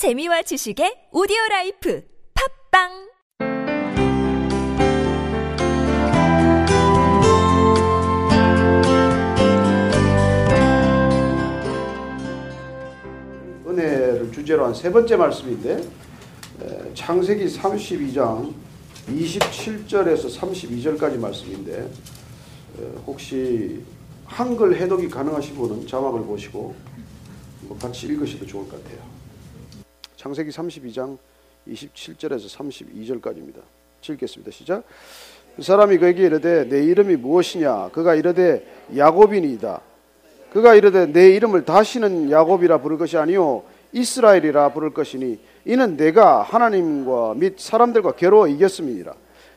재미와 지식의 오디오 라이프 팟빵 은혜를 주제로 한 세 번째 말씀인데 에, 창세기 32장 27절에서 32절까지 말씀인데 에, 혹시 한글 해독이 가능하신 분은 자막을 보시고 뭐 같이 읽으셔도 좋을 것 같아요. 창세기 32장 27절에서 32절까지입니다. 읽겠습니다. 시작. 그 사람이 그에게 이르되 내 이름이 무엇이냐? 그가 이르되 야곱이니이다. 그가 이르되 내 이름을 다시는 야곱이라 부를 것이 아니요 이스라엘이라 부를 것이니 이는 내가 하나님과 및 사람들과 괴로워 이겼음이니라.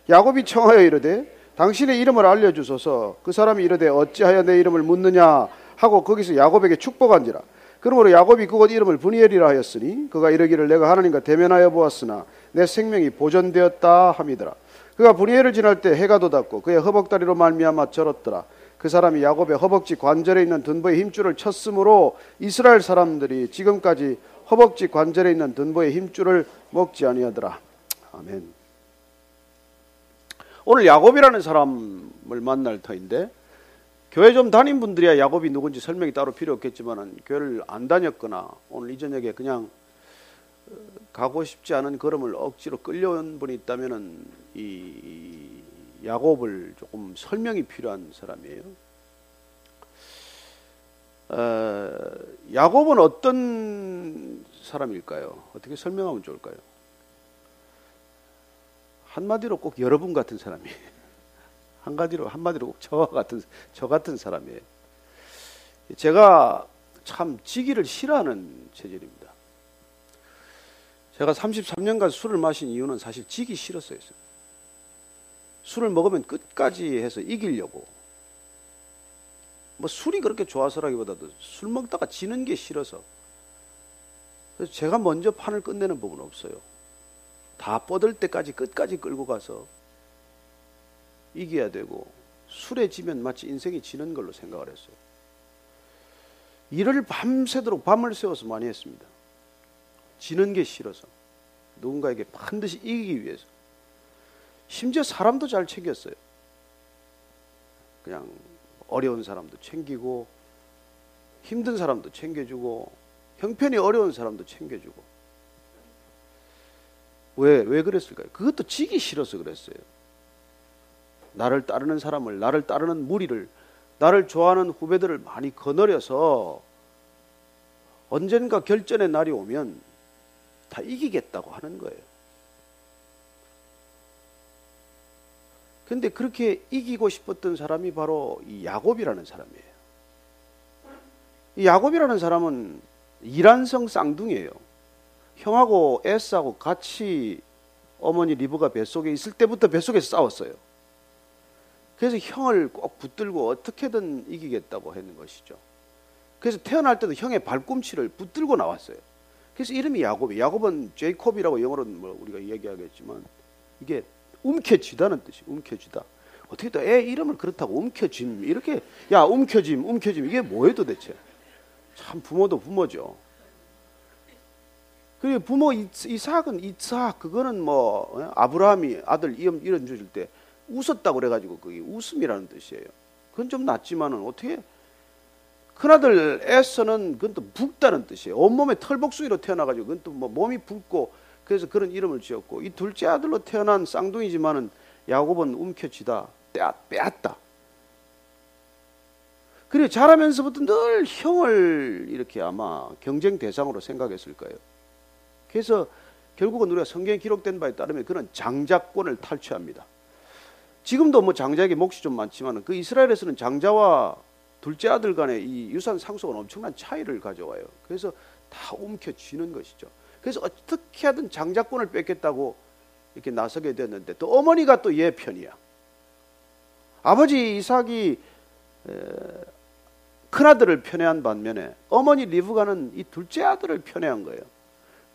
야곱이 청하여 이르되 당신의 이름을 알려 주소서 그 사람이 이르되 어찌하여 내 이름을 묻느냐 하고 거기서 야곱에게 축복한지라. 그러므로 야곱이 그곳 이름을 분이엘이라 하였으니 그가 이르기를 내가 하나님과 대면하여 보았으나 내 생명이 보존되었다 함이더라. 그가 분이엘을 지날 때 해가 돋았고 그의 허벅다리로 말미암아 절었더라. 그 사람이 야곱의 허벅지 관절에 있는 둔보의 힘줄을 쳤으므로 이스라엘 사람들이 지금까지 허벅지 관절에 있는 둔보의 힘줄을 먹지 아니하더라. 아멘. 오늘 야곱이라는 사람을 만날 터인데 교회 좀 다닌 분들이야 야곱이 누군지 설명이 따로 필요 없겠지만 교회를 안 다녔거나 오늘 이 저녁에 그냥 가고 싶지 않은 걸음을 억지로 끌려온 분이 있다면은 이 야곱을 조금 설명이 필요한 사람이에요. 어, 야곱은 어떤 사람일까요? 어떻게 설명하면 좋을까요? 한마디로 꼭 여러분 같은 사람이에요. 한마디로 한마디로 꼭 저와 같은 저 같은 사람이에요. 제가 참 지기를 싫어하는 체질입니다. 제가 33년간 술을 마신 이유는 사실 지기 싫었어요. 술을 먹으면 끝까지 해서 이기려고. 뭐 술이 그렇게 좋아서라기보다도 술 먹다가 지는 게 싫어서. 그래서 제가 먼저 판을 끝내는 법은 없어요. 다 뻗을 때까지 끝까지 끌고 가서 이겨야 되고 술에 지면 마치 인생이 지는 걸로 생각을 했어요. 일을 밤새도록 밤을 새워서 많이 했습니다. 지는 게 싫어서 누군가에게 반드시 이기기 위해서. 심지어 사람도 잘 챙겼어요. 그냥 어려운 사람도 챙기고 힘든 사람도 챙겨주고 형편이 어려운 사람도 챙겨주고 왜, 왜 그랬을까요? 그것도 지기 싫어서 그랬어요. 나를 따르는 사람을, 나를 따르는 무리를, 나를 좋아하는 후배들을 많이 거느려서 언젠가 결전의 날이 오면 다 이기겠다고 하는 거예요. 근데 그렇게 이기고 싶었던 사람이 바로 이 야곱이라는 사람이에요. 이 야곱이라는 사람은 이란성 쌍둥이에요. 형하고 에스하고 같이 어머니 리브가 뱃속에 있을 때부터 뱃속에서 싸웠어요. 그래서 형을 꼭 붙들고 어떻게든 이기겠다고 했는 것이죠. 그래서 태어날 때도 형의 발꿈치를 붙들고 나왔어요. 그래서 이름이 야곱이. 야곱은 제이콥이라고 영어로는 뭐 우리가 얘기하겠지만 이게 움켜쥐다는 뜻이 움켜쥐다. 어떻게 또 애 이름을 그렇다고 움켜짐 이렇게 야 움켜짐 움켜짐 이게 뭐예요 도대체? 참 부모도 부모죠. 그리고 부모 이삭은 이삭 그거는 뭐 어? 아브라함이 아들 이름 이름 주실 때 웃었다고 그래가지고 그게 웃음이라는 뜻이에요. 그건 좀 낫지만은 어떻게 큰아들 에서는 그건 또 붓다는 뜻이에요. 온몸에 털복숭이로 태어나가지고 그건 또 뭐 몸이 붓고 그래서 그런 이름을 지었고 이 둘째 아들로 태어난 쌍둥이지만은 야곱은 움켜쥐다 빼앗다. 그리고 자라면서부터 늘 형을 이렇게 아마 경쟁 대상으로 생각했을 거예요. 그래서 결국은 우리가 성경에 기록된 바에 따르면 그는 장자권을 탈취합니다. 지금도 뭐 장자에게 몫이 좀 많지만 그 이스라엘에서는 장자와 둘째 아들 간의 이 유산 상속은 엄청난 차이를 가져와요. 그래서 다 움켜쥐는 것이죠. 그래서 어떻게 하든 장자권을 뺏겠다고 이렇게 나서게 됐는데 또 어머니가 또 얘 편이야. 아버지 이삭이 큰아들을 편애한 반면에 어머니 리브가는 이 둘째 아들을 편애한 거예요.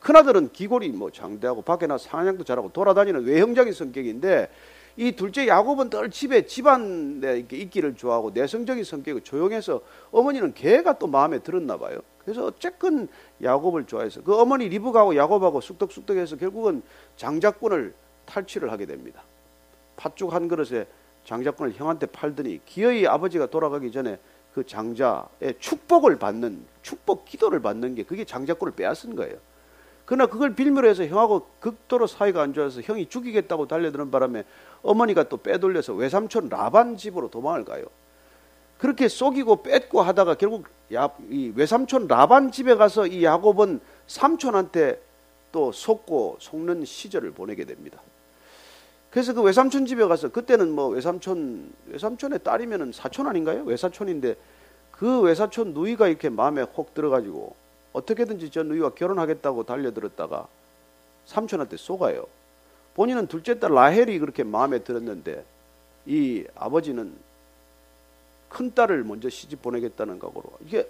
큰아들은 기골이 뭐 장대하고 밖에 나 사냥도 잘하고 돌아다니는 외형적인 성격인데 이 둘째 야곱은 늘 집에 집안에 있기를 좋아하고 내성적인 성격이 조용해서 어머니는 걔가 또 마음에 들었나 봐요. 그래서 어쨌건 야곱을 좋아해서 그 어머니 리브가하고 야곱하고 쑥덕쑥덕해서 결국은 장자권을 탈취를 하게 됩니다. 팥죽 한 그릇에 장자권을 형한테 팔더니 기어이 아버지가 돌아가기 전에 그 장자의 축복을 받는 축복 기도를 받는 게 그게 장자권을 빼앗은 거예요. 그러나 그걸 빌미로 해서 형하고 극도로 사이가 안 좋아서 형이 죽이겠다고 달려드는 바람에 어머니가 또 빼돌려서 외삼촌 라반 집으로 도망을 가요. 그렇게 속이고 뺏고 하다가 결국 야, 이 외삼촌 라반 집에 가서 이 야곱은 삼촌한테 또 속고 속는 시절을 보내게 됩니다. 그래서 그 외삼촌 집에 가서 그때는 뭐 외삼촌 외삼촌의 딸이면은 사촌 아닌가요? 외사촌인데 그 외사촌 누이가 이렇게 마음에 혹 들어가지고 어떻게든지 저 누이와 결혼하겠다고 달려들었다가 삼촌한테 속아요. 본인은 둘째 딸 라헬이 그렇게 마음에 들었는데 이 아버지는 큰 딸을 먼저 시집 보내겠다는 각오로 이게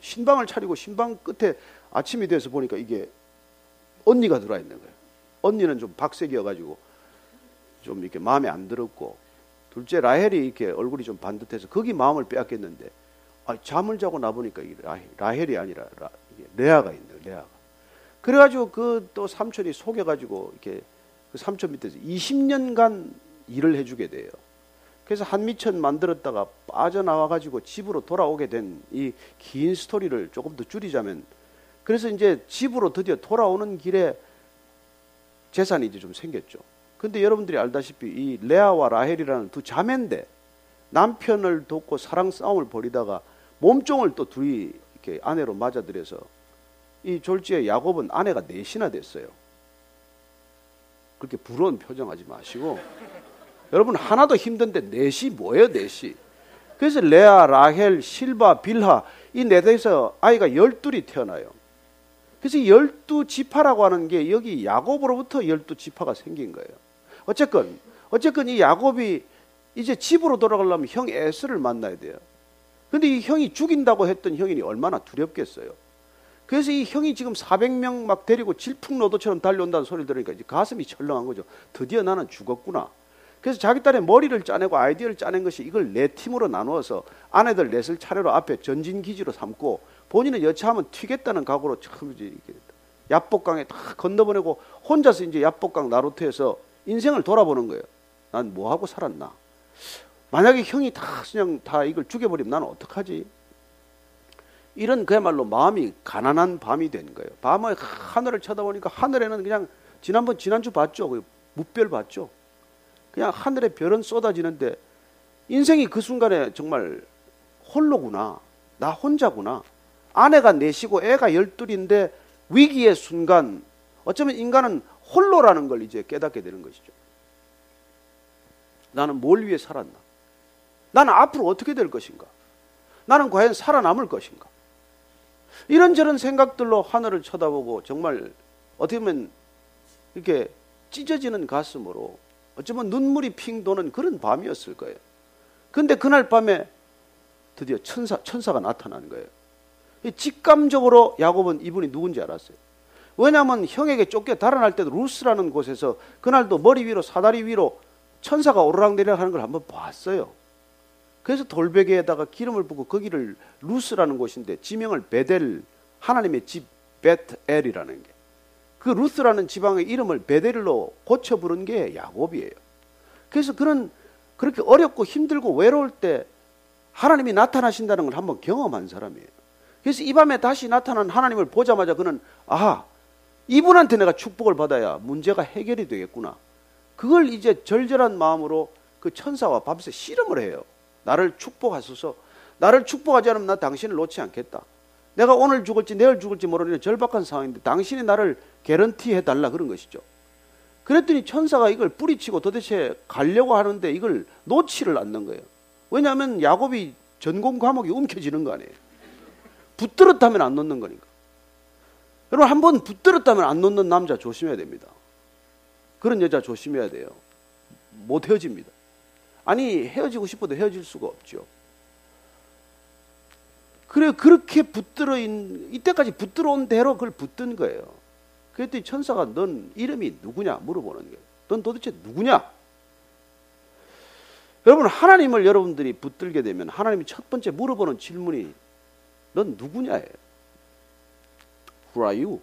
신방을 차리고 신방 끝에 아침이 돼서 보니까 이게 언니가 들어와 있는 거예요. 언니는 좀 박색이어가지고 좀 이렇게 마음에 안 들었고 둘째 라헬이 이렇게 얼굴이 좀 반듯해서 거기 마음을 빼앗겼는데 아, 잠을 자고 나 보니까 이게 라헬, 이 아니라 라, 레아가 있네요. 레아가. 그래가지고 그 또 삼촌이 속여가지고 이렇게 그 삼촌 밑에서 20년간 일을 해주게 돼요. 그래서 한미천 만들었다가 빠져나와가지고 집으로 돌아오게 된 이 긴 스토리를 조금 더 줄이자면 그래서 이제 집으로 드디어 돌아오는 길에 재산이 이제 좀 생겼죠. 근데 여러분들이 알다시피 이 레아와 라헬이라는 두 자매인데 남편을 돕고 사랑 싸움을 벌이다가 몸종을 또 둘이 이렇게 아내로 맞아들여서 이 졸지에 야곱은 아내가 넷이나 됐어요. 그렇게 부러운 표정하지 마시고 여러분 하나도 힘든데 넷이 뭐예요 넷이 그래서 레아, 라헬, 실바, 빌하 이 넷에서 아이가 열둘이 태어나요. 그래서 열두 지파라고 하는 게 여기 야곱으로부터 열두 지파가 생긴 거예요. 어쨌건 어쨌건 이 야곱이 이제 집으로 돌아가려면 형 에스를 만나야 돼요. 근데 이 형이 죽인다고 했던 형이 얼마나 두렵겠어요. 그래서 이 형이 지금 400명 막 데리고 질풍노도처럼 달려온다는 소리를 들으니까 이제 가슴이 철렁한 거죠. 드디어 나는 죽었구나. 그래서 자기 딸의 머리를 짜내고 아이디어를 짜낸 것이 이걸 네 팀으로 나누어서 아내들 넷을 차례로 앞에 전진 기지로 삼고 본인은 여차하면 튀겠다는 각오로 참 이제 야복강에 다 건너보내고 혼자서 이제 야복강 나루트에서 인생을 돌아보는 거예요. 난 뭐 하고 살았나? 만약에 형이 다 그냥 다 이걸 죽여버리면 나는 어떡하지? 이런 그야말로 마음이 가난한 밤이 된 거예요. 밤에 하늘을 쳐다보니까 하늘에는 그냥 지난번 지난주 봤죠. 그 무별 봤죠. 그냥 하늘에 별은 쏟아지는데 인생이 그 순간에 정말 홀로구나. 나 혼자구나. 아내가 넷이고 애가 열둘인데 위기의 순간 어쩌면 인간은 홀로라는 걸 이제 깨닫게 되는 것이죠. 나는 뭘 위해 살았나? 나는 앞으로 어떻게 될 것인가? 나는 과연 살아남을 것인가? 이런저런 생각들로 하늘을 쳐다보고 정말 어떻게 보면 이렇게 찢어지는 가슴으로 어쩌면 눈물이 핑 도는 그런 밤이었을 거예요. 근데 그날 밤에 드디어 천사, 천사가 나타나는 거예요. 직감적으로 야곱은 이분이 누군지 알았어요. 왜냐하면 형에게 쫓겨 달아날 때도 루스라는 곳에서 그날도 머리 위로 사다리 위로 천사가 오르락내리락 하는 걸 한번 봤어요. 그래서 돌베개에다가 기름을 붓고 거기를 루스라는 곳인데 지명을 베델 하나님의 집 베트엘이라는 게. 그 루스라는 지방의 이름을 베델로 고쳐 부른 게 야곱이에요. 그래서 그는 그렇게 어렵고 힘들고 외로울 때 하나님이 나타나신다는 걸 한번 경험한 사람이에요. 그래서 이 밤에 다시 나타난 하나님을 보자마자 그는 아하 이분한테 내가 축복을 받아야 문제가 해결이 되겠구나. 그걸 이제 절절한 마음으로 그 천사와 밤새 씨름을 해요. 나를 축복하소서. 나를 축복하지 않으면 나 당신을 놓지 않겠다. 내가 오늘 죽을지 내일 죽을지 모르는 절박한 상황인데 당신이 나를 개런티 해달라 그런 것이죠. 그랬더니 천사가 이걸 뿌리치고 도대체 가려고 하는데 이걸 놓지를 않는 거예요. 왜냐하면 야곱이 전공 과목이 움켜지는 거 아니에요. 붙들었다면 안 놓는 거니까. 여러분 한 번 붙들었다면 안 놓는 남자 조심해야 됩니다. 그런 여자 조심해야 돼요. 못 헤어집니다. 아니 헤어지고 싶어도 헤어질 수가 없죠. 그래 그렇게 붙들어 있 이때까지 붙들어 온 대로 그걸 붙든 거예요. 그랬더니 천사가 넌 이름이 누구냐 물어보는 거예요. 넌 도대체 누구냐? 여러분 하나님을 여러분들이 붙들게 되면 하나님이 첫 번째 물어보는 질문이 넌 누구냐예요. Who are you?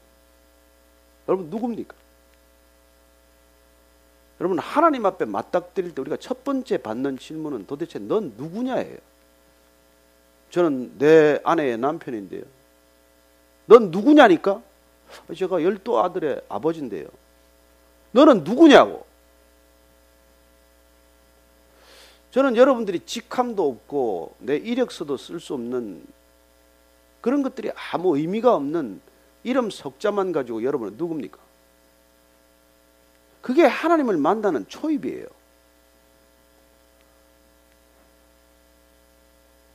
여러분 누굽니까? 여러분 하나님 앞에 맞닥뜨릴 때 우리가 첫 번째 받는 질문은 도대체 넌 누구냐예요. 저는 내 아내의 남편인데요. 넌 누구냐니까? 제가 열두 아들의 아버지인데요. 너는 누구냐고? 저는 여러분들이 직함도 없고 내 이력서도 쓸 수 없는 그런 것들이 아무 의미가 없는 이름 석자만 가지고 여러분은 누굽니까? 그게 하나님을 만나는 초입이에요.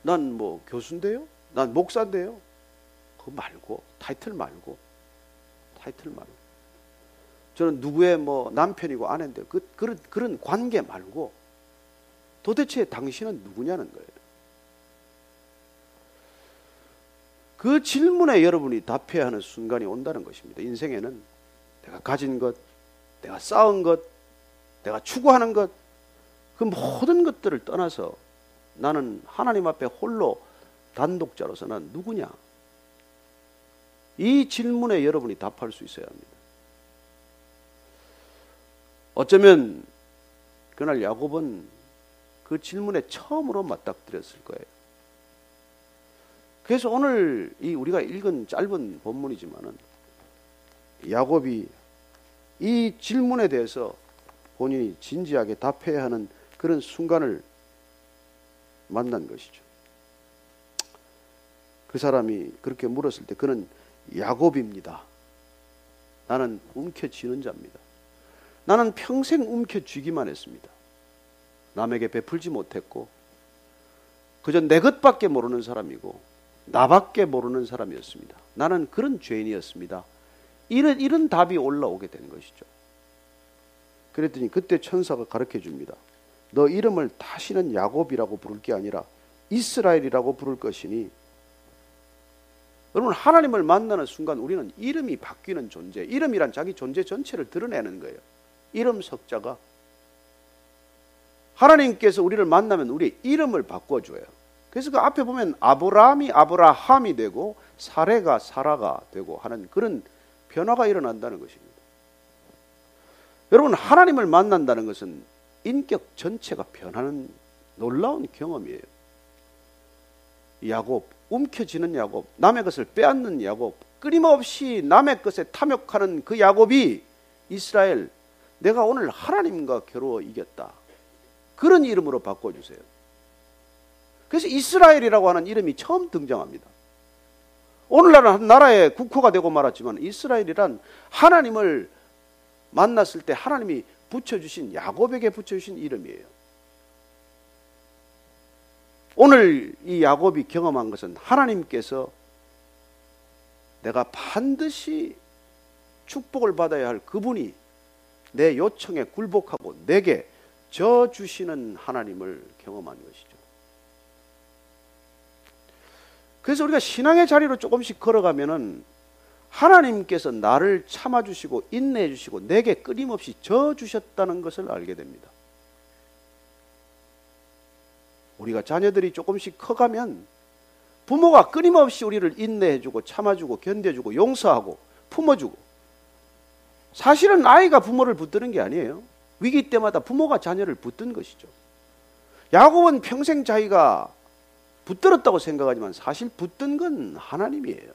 난 뭐 교수인데요? 난 목사인데요? 그거 말고, 타이틀 말고, 타이틀 말고. 저는 누구의 뭐 남편이고 아내인데 그, 그런, 그런 관계 말고 도대체 당신은 누구냐는 거예요. 그 질문에 여러분이 답해야 하는 순간이 온다는 것입니다. 인생에는 내가 가진 것, 내가 쌓은 것, 내가 추구하는 것, 그 모든 것들을 떠나서 나는 하나님 앞에 홀로 단독자로서 난 누구냐? 이 질문에 여러분이 답할 수 있어야 합니다. 어쩌면 그날 야곱은 그 질문에 처음으로 맞닥뜨렸을 거예요. 그래서 오늘 이 우리가 읽은 짧은 본문이지만은 야곱이 이 질문에 대해서 본인이 진지하게 답해야 하는 그런 순간을 만난 것이죠. 그 사람이 그렇게 물었을 때 그는 야곱입니다. 나는 움켜쥐는 자입니다. 나는 평생 움켜쥐기만 했습니다. 남에게 베풀지 못했고 그저 내 것밖에 모르는 사람이고 나밖에 모르는 사람이었습니다. 나는 그런 죄인이었습니다. 이런, 이런 답이 올라오게 된 것이죠. 그랬더니 그때 천사가 가르쳐 줍니다. 너 이름을 다시는 야곱이라고 부를 게 아니라 이스라엘이라고 부를 것이니 여러분 하나님을 만나는 순간 우리는 이름이 바뀌는 존재, 이름이란 자기 존재 전체를 드러내는 거예요. 이름 석자가 하나님께서 우리를 만나면 우리 이름을 바꿔줘요. 그래서 그 앞에 보면 아브라함이 아브라함이 되고 사레가 사라가 되고 하는 그런 변화가 일어난다는 것입니다. 여러분 하나님을 만난다는 것은 인격 전체가 변하는 놀라운 경험이에요. 야곱, 움켜쥐는 야곱, 남의 것을 빼앗는 야곱, 끊임없이 남의 것에 탐욕하는 그 야곱이 이스라엘, 내가 오늘 하나님과 겨루어 이겼다. 그런 이름으로 바꿔주세요. 그래서 이스라엘이라고 하는 이름이 처음 등장합니다. 오늘날은 한 나라의 국호가 되고 말았지만 이스라엘이란 하나님을 만났을 때 하나님이 붙여주신 야곱에게 붙여주신 이름이에요. 오늘 이 야곱이 경험한 것은 하나님께서 내가 반드시 축복을 받아야 할 그분이 내 요청에 굴복하고 내게 저 주시는 하나님을 경험한 것이죠. 그래서 우리가 신앙의 자리로 조금씩 걸어가면은 하나님께서 나를 참아주시고 인내해주시고 내게 끊임없이 져주셨다는 것을 알게 됩니다. 우리가 자녀들이 조금씩 커가면 부모가 끊임없이 우리를 인내해주고 참아주고 견뎌주고 용서하고 품어주고 사실은 아이가 부모를 붙드는 게 아니에요. 위기 때마다 부모가 자녀를 붙든 것이죠. 야곱은 평생 자기가 붙들었다고 생각하지만 사실 붙든 건 하나님이에요.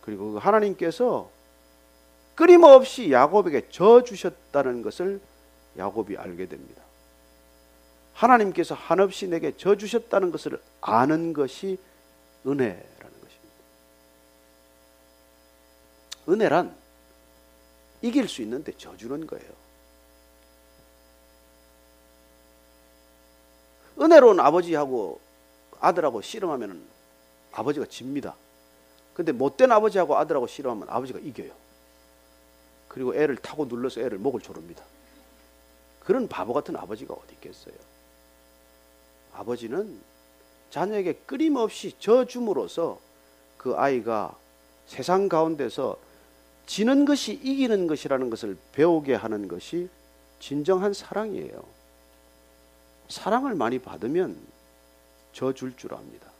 그리고 그 하나님께서 끊임없이 야곱에게 져 주셨다는 것을 야곱이 알게 됩니다. 하나님께서 한없이 내게 져 주셨다는 것을 아는 것이 은혜라는 것입니다. 은혜란 이길 수 있는데 져 주는 거예요. 은혜로운 아버지하고 아들하고 씨름하면 아버지가 집니다. 근데 못된 아버지하고 아들하고 싫어하면 아버지가 이겨요. 그리고 애를 타고 눌러서 애를 목을 조릅니다. 그런 바보 같은 아버지가 어디 있겠어요? 아버지는 자녀에게 끊임없이 져줌으로써 그 아이가 세상 가운데서 지는 것이 이기는 것이라는 것을 배우게 하는 것이 진정한 사랑이에요. 사랑을 많이 받으면 져줄 줄 압니다.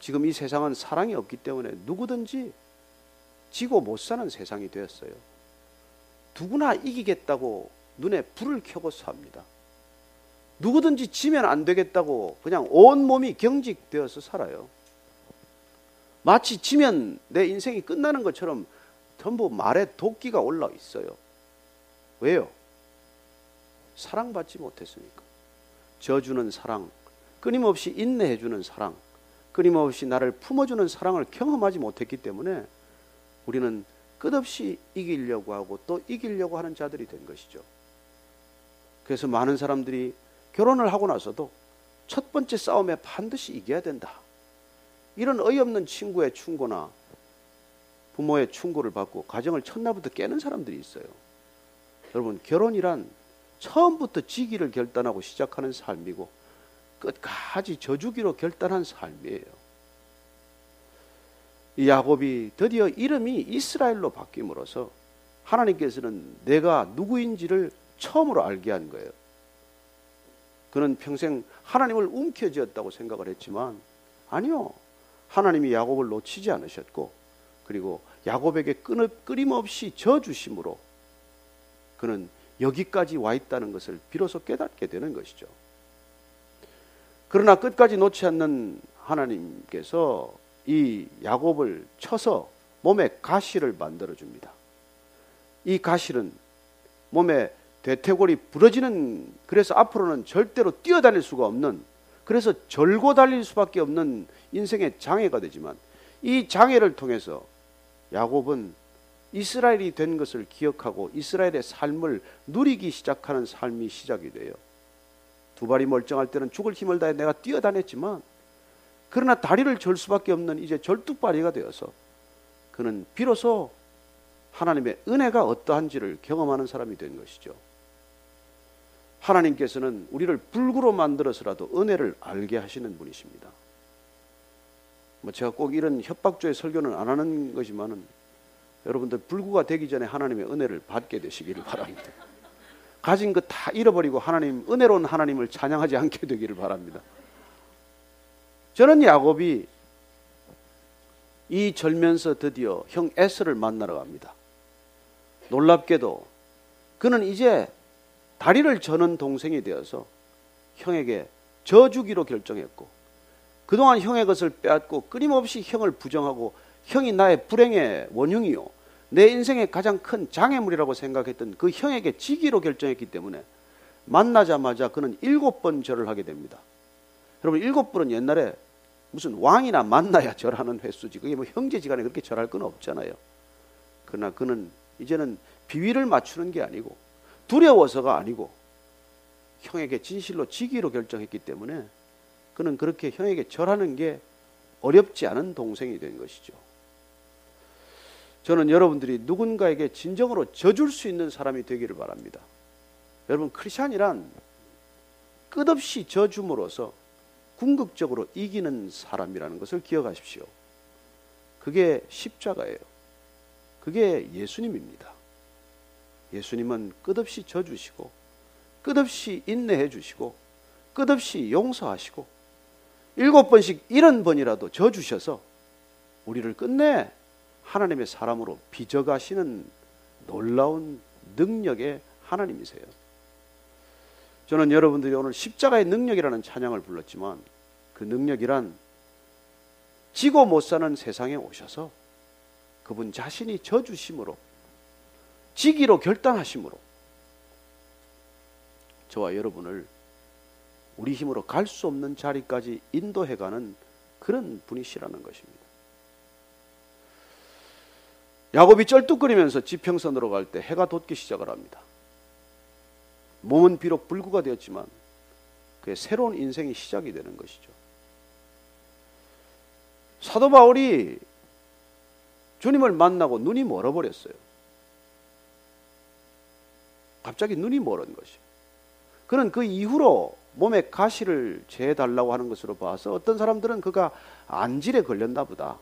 지금 이 세상은 사랑이 없기 때문에 누구든지 지고 못 사는 세상이 되었어요. 누구나 이기겠다고 눈에 불을 켜고 삽니다. 누구든지 지면 안 되겠다고 그냥 온 몸이 경직되어서 살아요. 마치 지면 내 인생이 끝나는 것처럼 전부 말에 도끼가 올라 있어요. 왜요? 사랑받지 못했으니까. 져주는 사랑, 끊임없이 인내해주는 사랑, 끊임없이 나를 품어주는 사랑을 경험하지 못했기 때문에 우리는 끝없이 이기려고 하고 또 이기려고 하는 자들이 된 것이죠. 그래서 많은 사람들이 결혼을 하고 나서도 첫 번째 싸움에 반드시 이겨야 된다. 이런 어이없는 친구의 충고나 부모의 충고를 받고 가정을 첫날부터 깨는 사람들이 있어요. 여러분, 결혼이란 처음부터 지기를 결단하고 시작하는 삶이고 끝까지 져주기로 결단한 삶이에요. 이 야곱이 드디어 이름이 이스라엘로 바뀜으로써 하나님께서는 내가 누구인지를 처음으로 알게 한 거예요. 그는 평생 하나님을 움켜쥐었다고 생각을 했지만 아니요. 하나님이 야곱을 놓치지 않으셨고 그리고 야곱에게 끊임없이 져주심으로 그는 여기까지 와 있다는 것을 비로소 깨닫게 되는 것이죠. 그러나 끝까지 놓지 않는 하나님께서 이 야곱을 쳐서 몸에 가시를 만들어 줍니다. 이 가실은 몸에 대퇴골이 부러지는 그래서 앞으로는 절대로 뛰어다닐 수가 없는 그래서 절고 달릴 수밖에 없는 인생의 장애가 되지만 이 장애를 통해서 야곱은 이스라엘이 된 것을 기억하고 이스라엘의 삶을 누리기 시작하는 삶이 시작이 돼요. 두 발이 멀쩡할 때는 죽을 힘을 다해 내가 뛰어다녔지만 그러나 다리를 절 수밖에 없는 이제 절뚝발이가 되어서 그는 비로소 하나님의 은혜가 어떠한지를 경험하는 사람이 된 것이죠. 하나님께서는 우리를 불구로 만들어서라도 은혜를 알게 하시는 분이십니다. 뭐 제가 꼭 이런 협박조의 설교는 안 하는 거지만은 여러분들 불구가 되기 전에 하나님의 은혜를 받게 되시기를 바랍니다. 가진 것 다 잃어버리고 하나님 은혜로운 하나님을 찬양하지 않게 되기를 바랍니다. 저는 야곱이 이 절면서 드디어 형 에스를 만나러 갑니다. 놀랍게도 그는 이제 다리를 저는 동생이 되어서 형에게 져주기로 결정했고 그동안 형의 것을 빼앗고 끊임없이 형을 부정하고 형이 나의 불행의 원흉이요 내 인생의 가장 큰 장애물이라고 생각했던 그 형에게 지기로 결정했기 때문에 만나자마자 그는 일곱 번 절을 하게 됩니다. 여러분 일곱 번은 옛날에 무슨 왕이나 만나야 절하는 횟수지 그게 뭐 형제지간에 그렇게 절할 건 없잖아요. 그러나 그는 이제는 비위를 맞추는 게 아니고 두려워서가 아니고 형에게 진실로 지기로 결정했기 때문에 그는 그렇게 형에게 절하는 게 어렵지 않은 동생이 된 것이죠. 저는 여러분들이 누군가에게 진정으로 져줄 수 있는 사람이 되기를 바랍니다. 여러분 크리스천이란 끝없이 져줌으로써 궁극적으로 이기는 사람이라는 것을 기억하십시오. 그게 십자가예요. 그게 예수님입니다. 예수님은 끝없이 져주시고 끝없이 인내해 주시고 끝없이 용서하시고 일곱 번씩 이런 번이라도 져주셔서 우리를 끝내 하나님의 사람으로 빚어가시는 놀라운 능력의 하나님이세요. 저는 여러분들이 오늘 십자가의 능력이라는 찬양을 불렀지만 그 능력이란 지고 못 사는 세상에 오셔서 그분 자신이 져주심으로 지기로 결단하심으로 저와 여러분을 우리 힘으로 갈 수 없는 자리까지 인도해가는 그런 분이시라는 것입니다. 야곱이 쩔뚝거리면서 지평선으로 갈 때 해가 돋기 시작을 합니다. 몸은 비록 불구가 되었지만 그의 새로운 인생이 시작이 되는 것이죠. 사도 바울이 주님을 만나고 눈이 멀어버렸어요. 갑자기 눈이 멀은 것이. 그는 그 이후로 몸에 가시를 재달라고 하는 것으로 봐서 어떤 사람들은 그가 안질에 걸렸나 보다.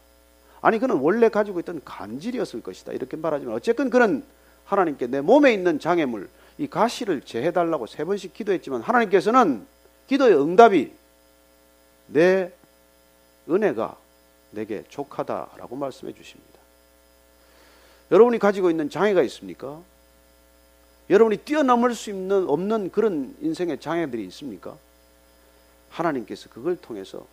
아니 그는 원래 가지고 있던 간질이었을 것이다. 이렇게 말하지만 어쨌든 그는 하나님께 내 몸에 있는 장애물 이 가시를 제해 달라고 세 번씩 기도했지만 하나님께서는 기도의 응답이 내 은혜가 내게 족하다라고 말씀해 주십니다. 여러분이 가지고 있는 장애가 있습니까? 여러분이 뛰어넘을 수 있는 없는 그런 인생의 장애들이 있습니까? 하나님께서 그걸 통해서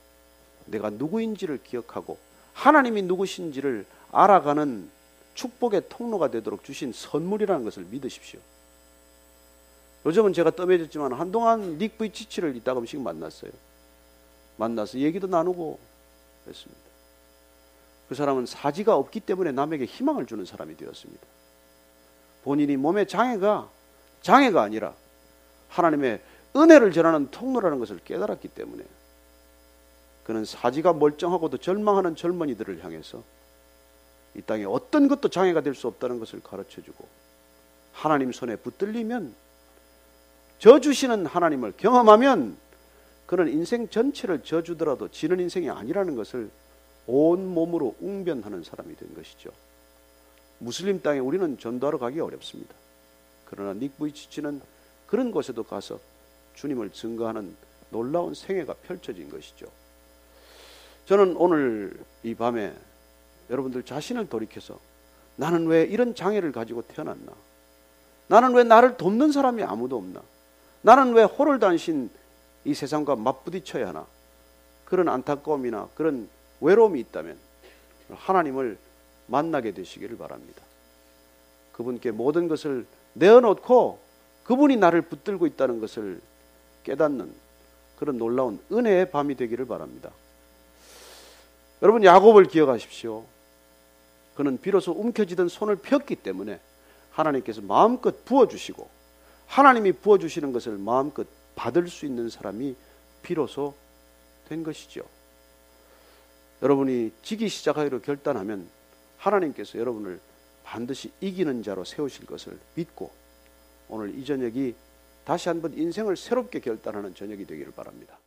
내가 누구인지를 기억하고 하나님이 누구신지를 알아가는 축복의 통로가 되도록 주신 선물이라는 것을 믿으십시오. 요즘은 제가 떠매졌지만 한동안 닉 브이치치를 이따 금씩 만났어요. 만나서 얘기도 나누고 그랬습니다. 그 사람은 사지가 없기 때문에 남에게 희망을 주는 사람이 되었습니다. 본인이 몸의 장애가 장애가 아니라 하나님의 은혜를 전하는 통로라는 것을 깨달았기 때문에 그는 사지가 멀쩡하고도 절망하는 젊은이들을 향해서 이 땅에 어떤 것도 장애가 될 수 없다는 것을 가르쳐 주고 하나님 손에 붙들리면 저주시는 하나님을 경험하면 그는 인생 전체를 저주더라도 지는 인생이 아니라는 것을 온 몸으로 웅변하는 사람이 된 것이죠. 무슬림 땅에 우리는 전도하러 가기 어렵습니다. 그러나 닉부이치치는 그런 곳에도 가서 주님을 증거하는 놀라운 생애가 펼쳐진 것이죠. 저는 오늘 이 밤에 여러분들 자신을 돌이켜서 나는 왜 이런 장애를 가지고 태어났나? 나는 왜 나를 돕는 사람이 아무도 없나? 나는 왜 호를 단신 이 세상과 맞부딪혀야 하나? 그런 안타까움이나 그런 외로움이 있다면 하나님을 만나게 되시기를 바랍니다. 그분께 모든 것을 내어놓고 그분이 나를 붙들고 있다는 것을 깨닫는 그런 놀라운 은혜의 밤이 되기를 바랍니다. 여러분 야곱을 기억하십시오. 그는 비로소 움켜쥐던 손을 폈기 때문에 하나님께서 마음껏 부어주시고 하나님이 부어주시는 것을 마음껏 받을 수 있는 사람이 비로소 된 것이죠. 여러분이 지기 시작하기로 결단하면 하나님께서 여러분을 반드시 이기는 자로 세우실 것을 믿고 오늘 이 저녁이 다시 한번 인생을 새롭게 결단하는 저녁이 되기를 바랍니다.